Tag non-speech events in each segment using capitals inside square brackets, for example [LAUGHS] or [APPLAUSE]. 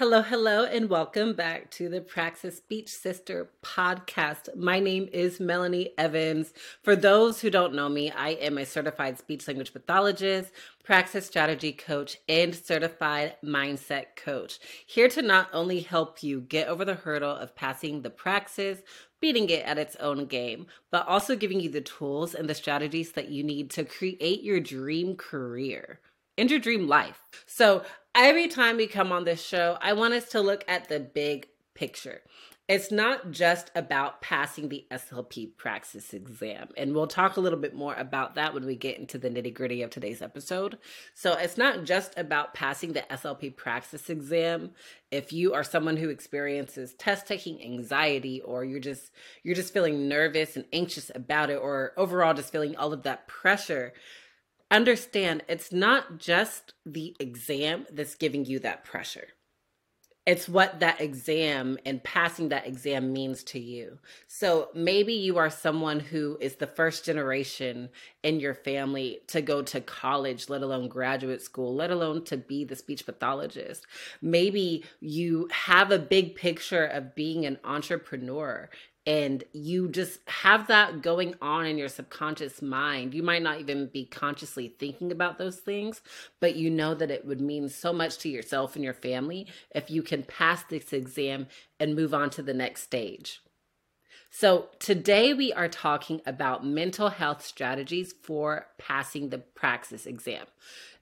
Hello, hello, and welcome back to the Praxis Speech Sister podcast. My name is Melanie Evans. For those who don't know me, I am a certified speech language pathologist, praxis strategy coach, and certified mindset coach. Here to not only help you get over the hurdle of passing the praxis, beating it at its own game, but also giving you the tools and the strategies that you need to create your dream career and your dream life. So, every time we come on this show, I want us to look at the big picture. It's not just about passing the SLP praxis exam. And we'll talk a little bit more about that when we get into the nitty gritty of today's episode. So it's not just about passing the SLP praxis exam. If you are someone who experiences test taking anxiety or you're just you're just feeling nervous and anxious about it or overall just feeling all of that pressure, understand it's not just the exam that's giving you that pressure. It's what that exam and passing that exam means to you. So maybe you are someone who is the first generation in your family to go to college, let alone graduate school, let alone to be the speech pathologist. Maybe you have a big picture of being an entrepreneur and you just have that going on in your subconscious mind. You might not even be consciously thinking about those things, but you know that it would mean so much to yourself and your family if you can pass this exam and move on to the next stage. So, today we are talking about mental health strategies for passing the praxis exam.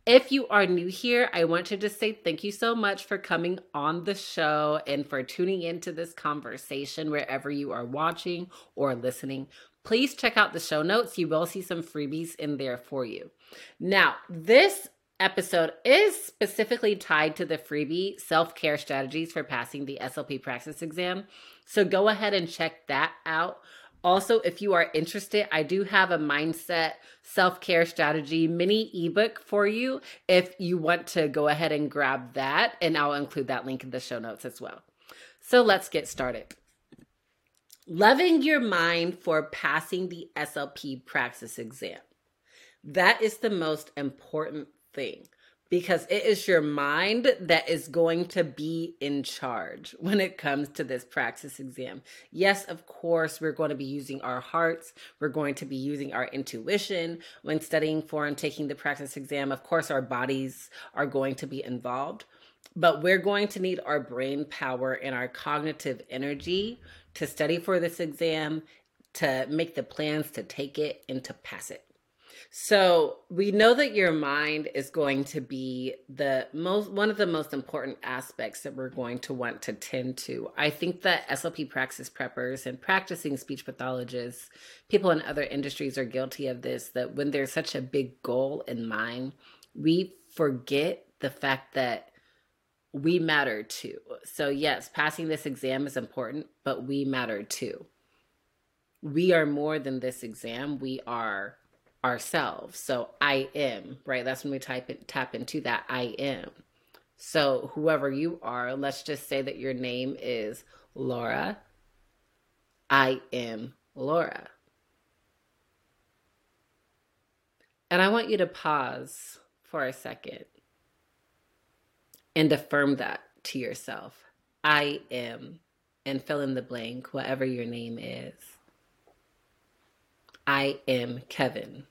If you are new here, I want to just say thank you so much for coming on the show and for tuning into this conversation wherever you are watching or listening. Please check out the show notes. You will see some freebies in there for you. Now, this episode is specifically tied to the freebie self care strategies for passing the SLP praxis exam. So go ahead and check that out. Also, if you are interested, I do have a mindset self care strategy mini ebook for you if you want to go ahead and grab that. And I'll include that link in the show notes as well. So let's get started. Loving your mind for passing the SLP praxis exam. That is the most important thing because it is your mind that is going to be in charge when it comes to this praxis exam. Yes, of course, we're going to be using our hearts, we're going to be using our intuition when studying for and taking the praxis exam. Of course, our bodies are going to be involved, but we're going to need our brain power and our cognitive energy to study for this exam, to make the plans to take it, and to pass it. So we know that your mind is going to be the most one of the most important aspects that we're going to want to tend to. I think that SLP praxis preppers and practicing speech pathologists, people in other industries are guilty of this, that when there's such a big goal in mind, we forget the fact that we matter too. So yes, passing this exam is important, but we matter too. We are more than this exam. We are ourselves. So I am, right? That's when we type it, tap into that I am. So whoever you are, let's just say that your name is Laura. I am Laura. And I want you to pause for a second and affirm that to yourself. I am, and fill in the blank, whatever your name is. I am Kevin.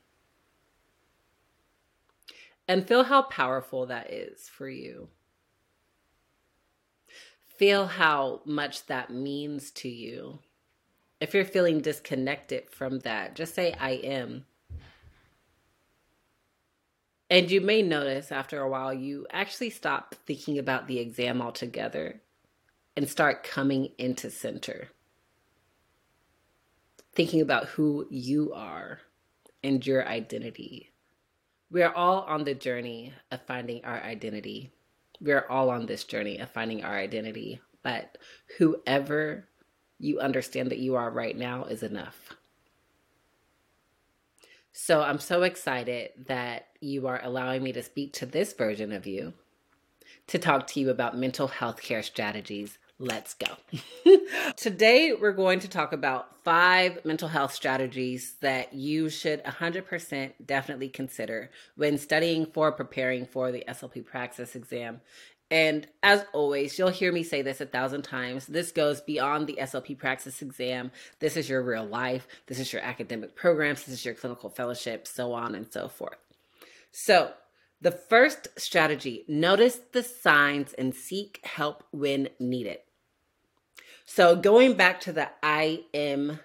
And feel how powerful that is for you. Feel how much that means to you. If you're feeling disconnected from that, just say, I am. And you may notice after a while, you actually stop thinking about the exam altogether and start coming into center thinking about who you are and your identity. We are all on the journey of finding our identity. We are all on this journey of finding our identity, but whoever you understand that you are right now is enough. So I'm so excited that you are allowing me to speak to this version of you, to talk to you about mental health care strategies Let's go. [LAUGHS] Today, we're going to talk about five mental health strategies that you should 100% definitely consider when studying for preparing for the SLP praxis exam. And as always, you'll hear me say this a thousand times. This goes beyond the SLP praxis exam. This is your real life. This is your academic programs. This is your clinical fellowship, so on and so forth. So, the first strategy notice the signs and seek help when needed. So, going back to the I am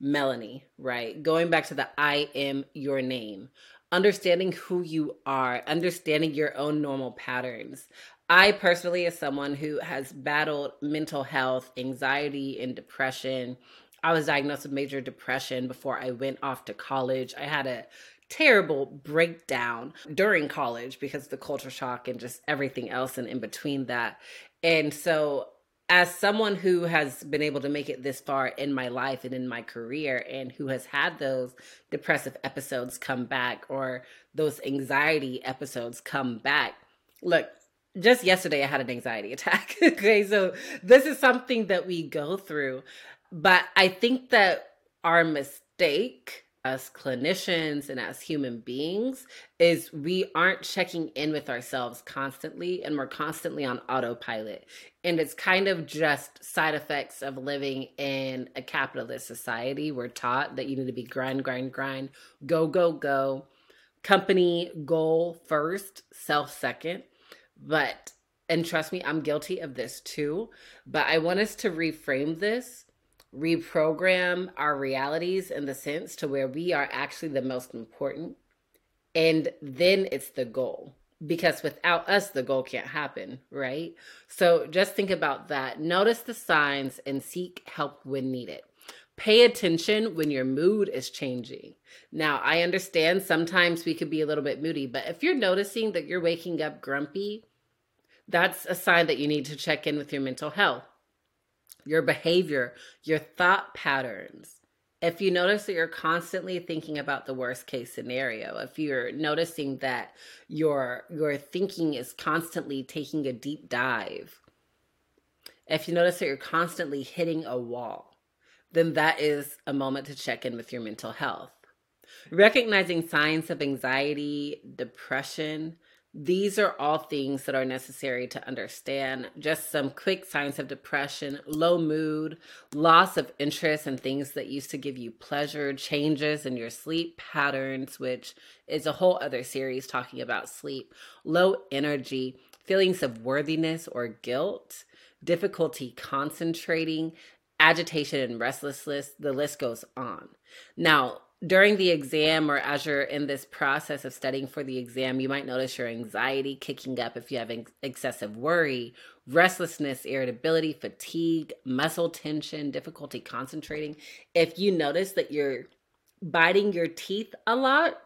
Melanie, right? Going back to the I am your name, understanding who you are, understanding your own normal patterns. I personally, as someone who has battled mental health, anxiety, and depression, I was diagnosed with major depression before I went off to college. I had a terrible breakdown during college because of the culture shock and just everything else and in between that. And so as someone who has been able to make it this far in my life and in my career and who has had those depressive episodes come back or those anxiety episodes come back look just yesterday i had an anxiety [LAUGHS] attack okay? So this is something that we go through but i think that our mistake as clinicians and as human beings is we aren't checking in with ourselves constantly and we're constantly on autopilot. And it's kind of just side effects of living in a capitalist society. We're taught that you need to be grind grind grind go go go. Company goal first self second. But and trust me i'm guilty of this too. But i want us to reframe this reprogram our realities in the sense to where we are actually the most important. And then it's the goal because without us, the goal can't happen, right? So just think about that. Notice the signs and seek help when needed. Pay attention when your mood is changing. Now, I understand sometimes we could be a little bit moody, but if you're noticing that you're waking up grumpy, that's a sign that you need to check in with your mental health your behavior, your thought patterns. If you notice that you're constantly thinking about the worst case scenario, if you're noticing that your your thinking is constantly taking a deep dive, if you notice that you're constantly hitting a wall, then that is a moment to check in with your mental health. Recognizing signs of anxiety, depression, these are all things that are necessary to understand. Just some quick signs of depression, low mood, loss of interest in things that used to give you pleasure, changes in your sleep patterns, which is a whole other series talking about sleep, low energy, feelings of worthiness or guilt, difficulty concentrating, agitation and restlessness. The list goes on. Now, during the exam or as you're in this process of studying for the exam, you might notice your anxiety kicking up if you have excessive worry, restlessness, irritability, fatigue, muscle tension, difficulty concentrating. If you notice that you're biting your teeth a lot,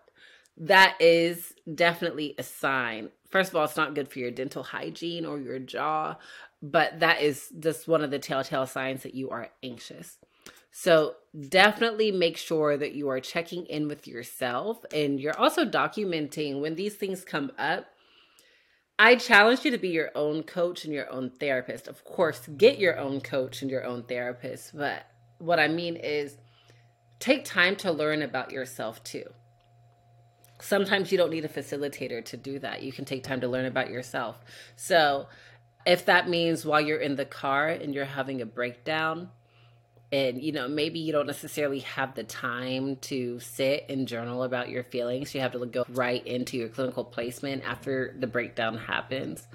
that is definitely a sign. First of all, it's not good for your dental hygiene or your jaw, but that is just one of the telltale signs that you are anxious. So definitely make sure that you are checking in with yourself and you're also documenting when these things come up. I challenge you to be your own coach and your own therapist. Of course, get your own coach and your own therapist. But what I mean is take time to learn about yourself too. Sometimes you don't need a facilitator to do that. You can take time to learn about yourself. So, if that means while you're in the car and you're having a breakdown, and you know maybe you don't necessarily have the time to sit and journal about your feelings. You have to go right into your clinical placement after the breakdown happens.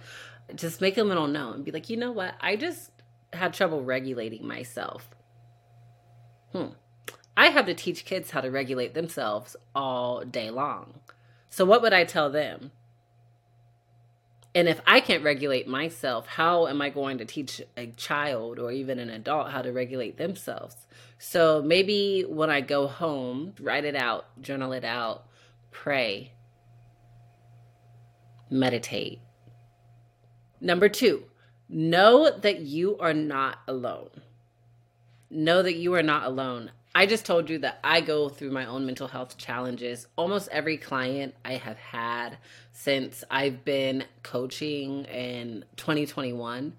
Just make a little note and be like you know what? I just had trouble regulating myself. Hmm. I have to teach kids how to regulate themselves all day long. So what would i tell them and if I can't regulate myself, how am I going to teach a child or even an adult how to regulate themselves? So maybe when I go home, write it out, journal it out, pray, meditate. Number two, know that you are not alone. Know that you are not alone. I just told you that I go through my own mental health challenges. Almost every client I have had since I've been coaching in 2021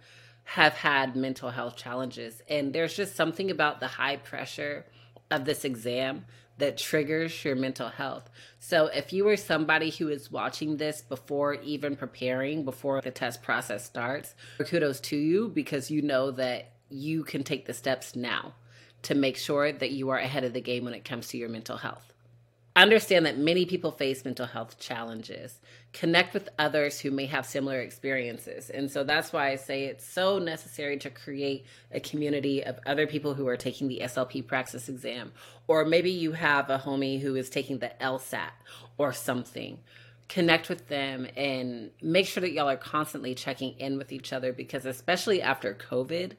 have had mental health challenges. And there's just something about the high pressure of this exam that triggers your mental health. So if you are somebody who is watching this before even preparing, before the test process starts, kudos to you because you know that you can take the steps now to make sure that you are ahead of the game when it comes to your mental health. Understand that many people face mental health challenges. Connect with others who may have similar experiences. And so that's why I say it's so necessary to create a community of other people who are taking the SLP praxis exam. Or maybe you have a homie who is taking the LSAT or something. Connect with them and make sure that y'all are constantly checking in with each other because, especially after COVID,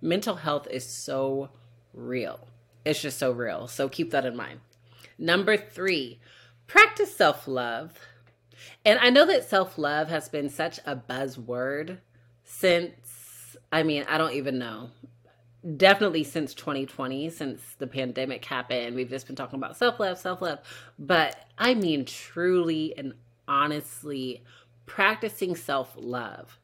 mental health is so real. It's just so real. So keep that in mind. Number three, practice self love. And I know that self love has been such a buzzword since, I mean, I don't even know. Definitely since 2020, since the pandemic happened, we've just been talking about self love, self love. But I mean, truly and honestly, practicing self love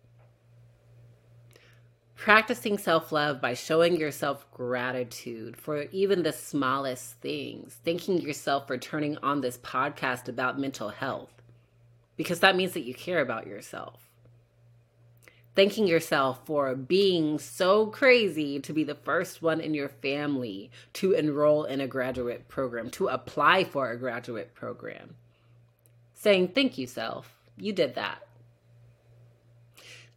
Practicing self love by showing yourself gratitude for even the smallest things. Thanking yourself for turning on this podcast about mental health, because that means that you care about yourself. Thanking yourself for being so crazy to be the first one in your family to enroll in a graduate program, to apply for a graduate program. Saying, Thank you, self. You did that.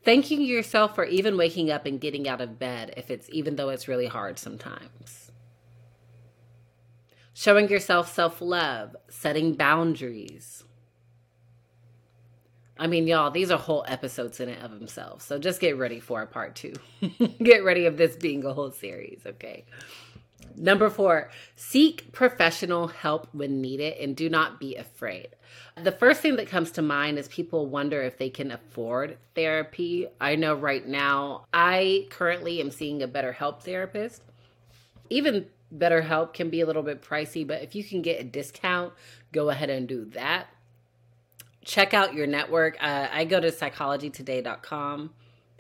Thanking yourself for even waking up and getting out of bed if it's even though it's really hard sometimes. Showing yourself self-love, setting boundaries. I mean, y'all, these are whole episodes in and of themselves. So just get ready for a part two. [LAUGHS] get ready of this being a whole series, okay? Number four, seek professional help when needed and do not be afraid. The first thing that comes to mind is people wonder if they can afford therapy. I know right now, I currently am seeing a BetterHelp therapist. Even BetterHelp can be a little bit pricey, but if you can get a discount, go ahead and do that. Check out your network. Uh, I go to psychologytoday.com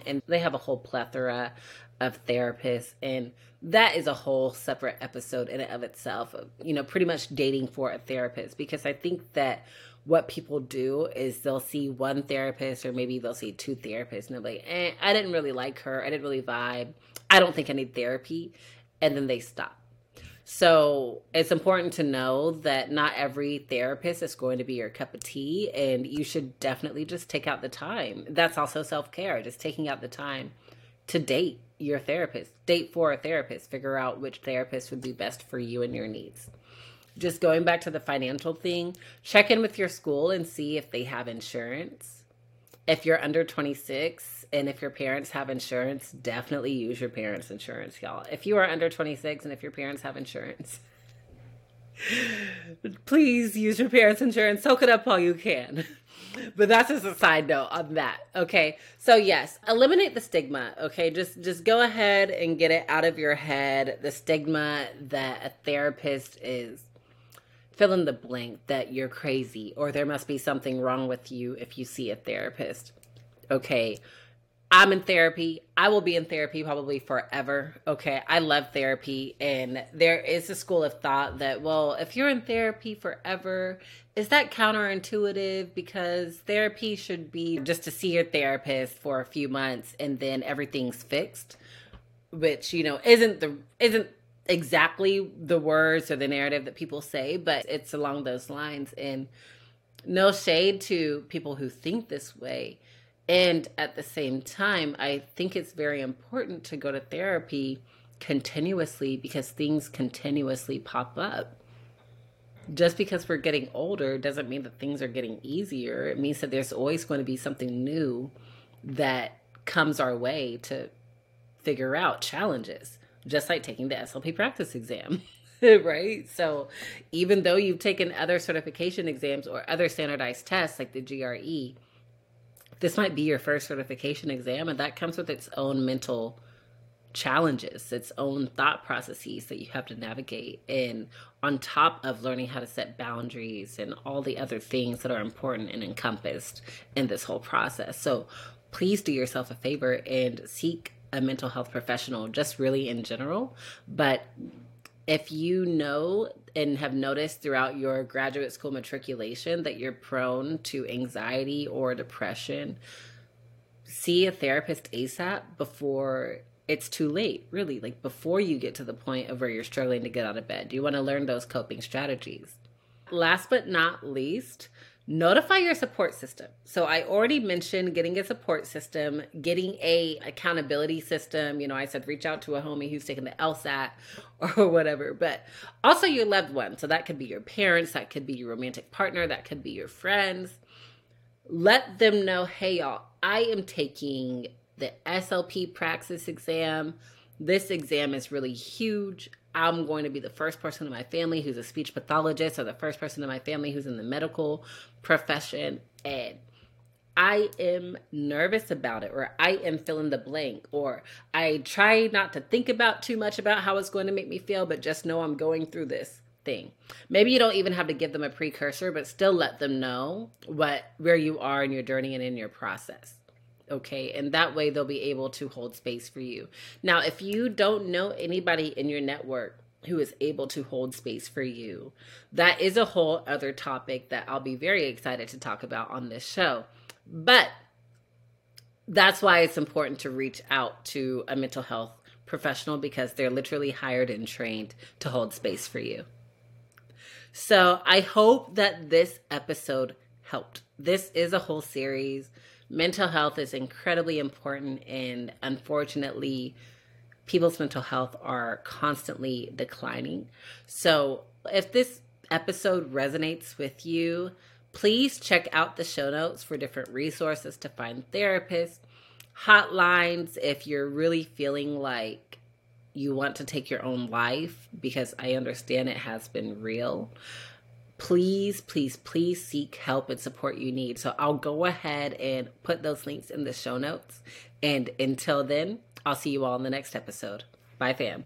and they have a whole plethora of therapists and that is a whole separate episode in and of itself you know pretty much dating for a therapist because i think that what people do is they'll see one therapist or maybe they'll see two therapists and they're like eh, i didn't really like her. I didn't really vibe. I don't think i need therapy. And then they stop. So it's important to know that not every therapist is going to be your cup of tea and you should definitely just take out the time. That's also self-care just taking out the time to date your therapist. Date for a therapist. Figure out which therapist would be best for you and your needs. Just going back to the financial thing, check in with your school and see if they have insurance. If you're under 26 and if your parents have insurance, definitely use your parents' insurance, y'all. If you are under 26 and if your parents have insurance, [LAUGHS] please use your parents' insurance. Soak it up while you can. [LAUGHS] but that's just a side note on that. Okay. So yes, eliminate the stigma. Okay. Just just go ahead and get it out of your head. The stigma that a therapist is fill in the blank that you're crazy or there must be something wrong with you if you see a therapist. Okay. I'm in therapy. I will be in therapy probably forever. Okay. I love therapy. And there is a school of thought that, well, if you're in therapy forever, is that counterintuitive? Because therapy should be just to see your therapist for a few months and then everything's fixed, which, you know, isn't the, isn't exactly the words or the narrative that people say, but it's along those lines. And no shade to people who think this way and at the same time, I think it's very important to go to therapy continuously because things continuously pop up. Just because we're getting older doesn't mean that things are getting easier. It means that there's always going to be something new that comes our way to figure out challenges, just like taking the SLP praxis exam. [LAUGHS] right? So, even though you've taken other certification exams or other standardized tests like the GRE, this might be your first certification exam, and that comes with its own mental challenges, its own thought processes that you have to navigate. And on top of learning how to set boundaries and all the other things that are important and encompassed in this whole process. So please do yourself a favor and seek a mental health professional, just really in general. But if you know and have noticed throughout your graduate school matriculation that you're prone to anxiety or depression, see a therapist ASAP before it's too late, really, like before you get to the point of where you're struggling to get out of bed. You want to learn those coping strategies. Last but not least, notify your support system. So i already mentioned getting a support system getting a accountability system. You know i said reach out to a homie who's taking the lsat [LAUGHS] or whatever but also your loved one so that could be your parents that could be your romantic partner that could be your friends. Let them know hey y'all i am taking the slp praxis exam. This exam is really huge I'm going to be the first person in my family who's a speech pathologist or the first person in my family who's in the medical profession. And I am nervous about it, or I am filling the blank, or I try not to think about too much about how it's going to make me feel, but just know I'm going through this thing. Maybe you don't even have to give them a precursor, but still let them know what where you are in your journey and in your process okay? And that way they'll be able to hold space for you. Now if you don't know anybody in your network who is able to hold space for you that is a whole other topic that i'll be very excited to talk about on this show. But that's why it's important to reach out to a mental health professional because they're literally hired and trained to hold space for you. So i hope that this episode helped. This is a whole series mental health is incredibly important and unfortunately people's mental health are constantly declining. So if this episode resonates with you please check out the show notes for different resources to find therapists hotlines if you're really feeling like you want to take your own life because i understand it has been real please, please, please seek help and support you need. So I'll go ahead and put those links in the show notes. And until then, I'll see you all in the next episode. Bye, fam.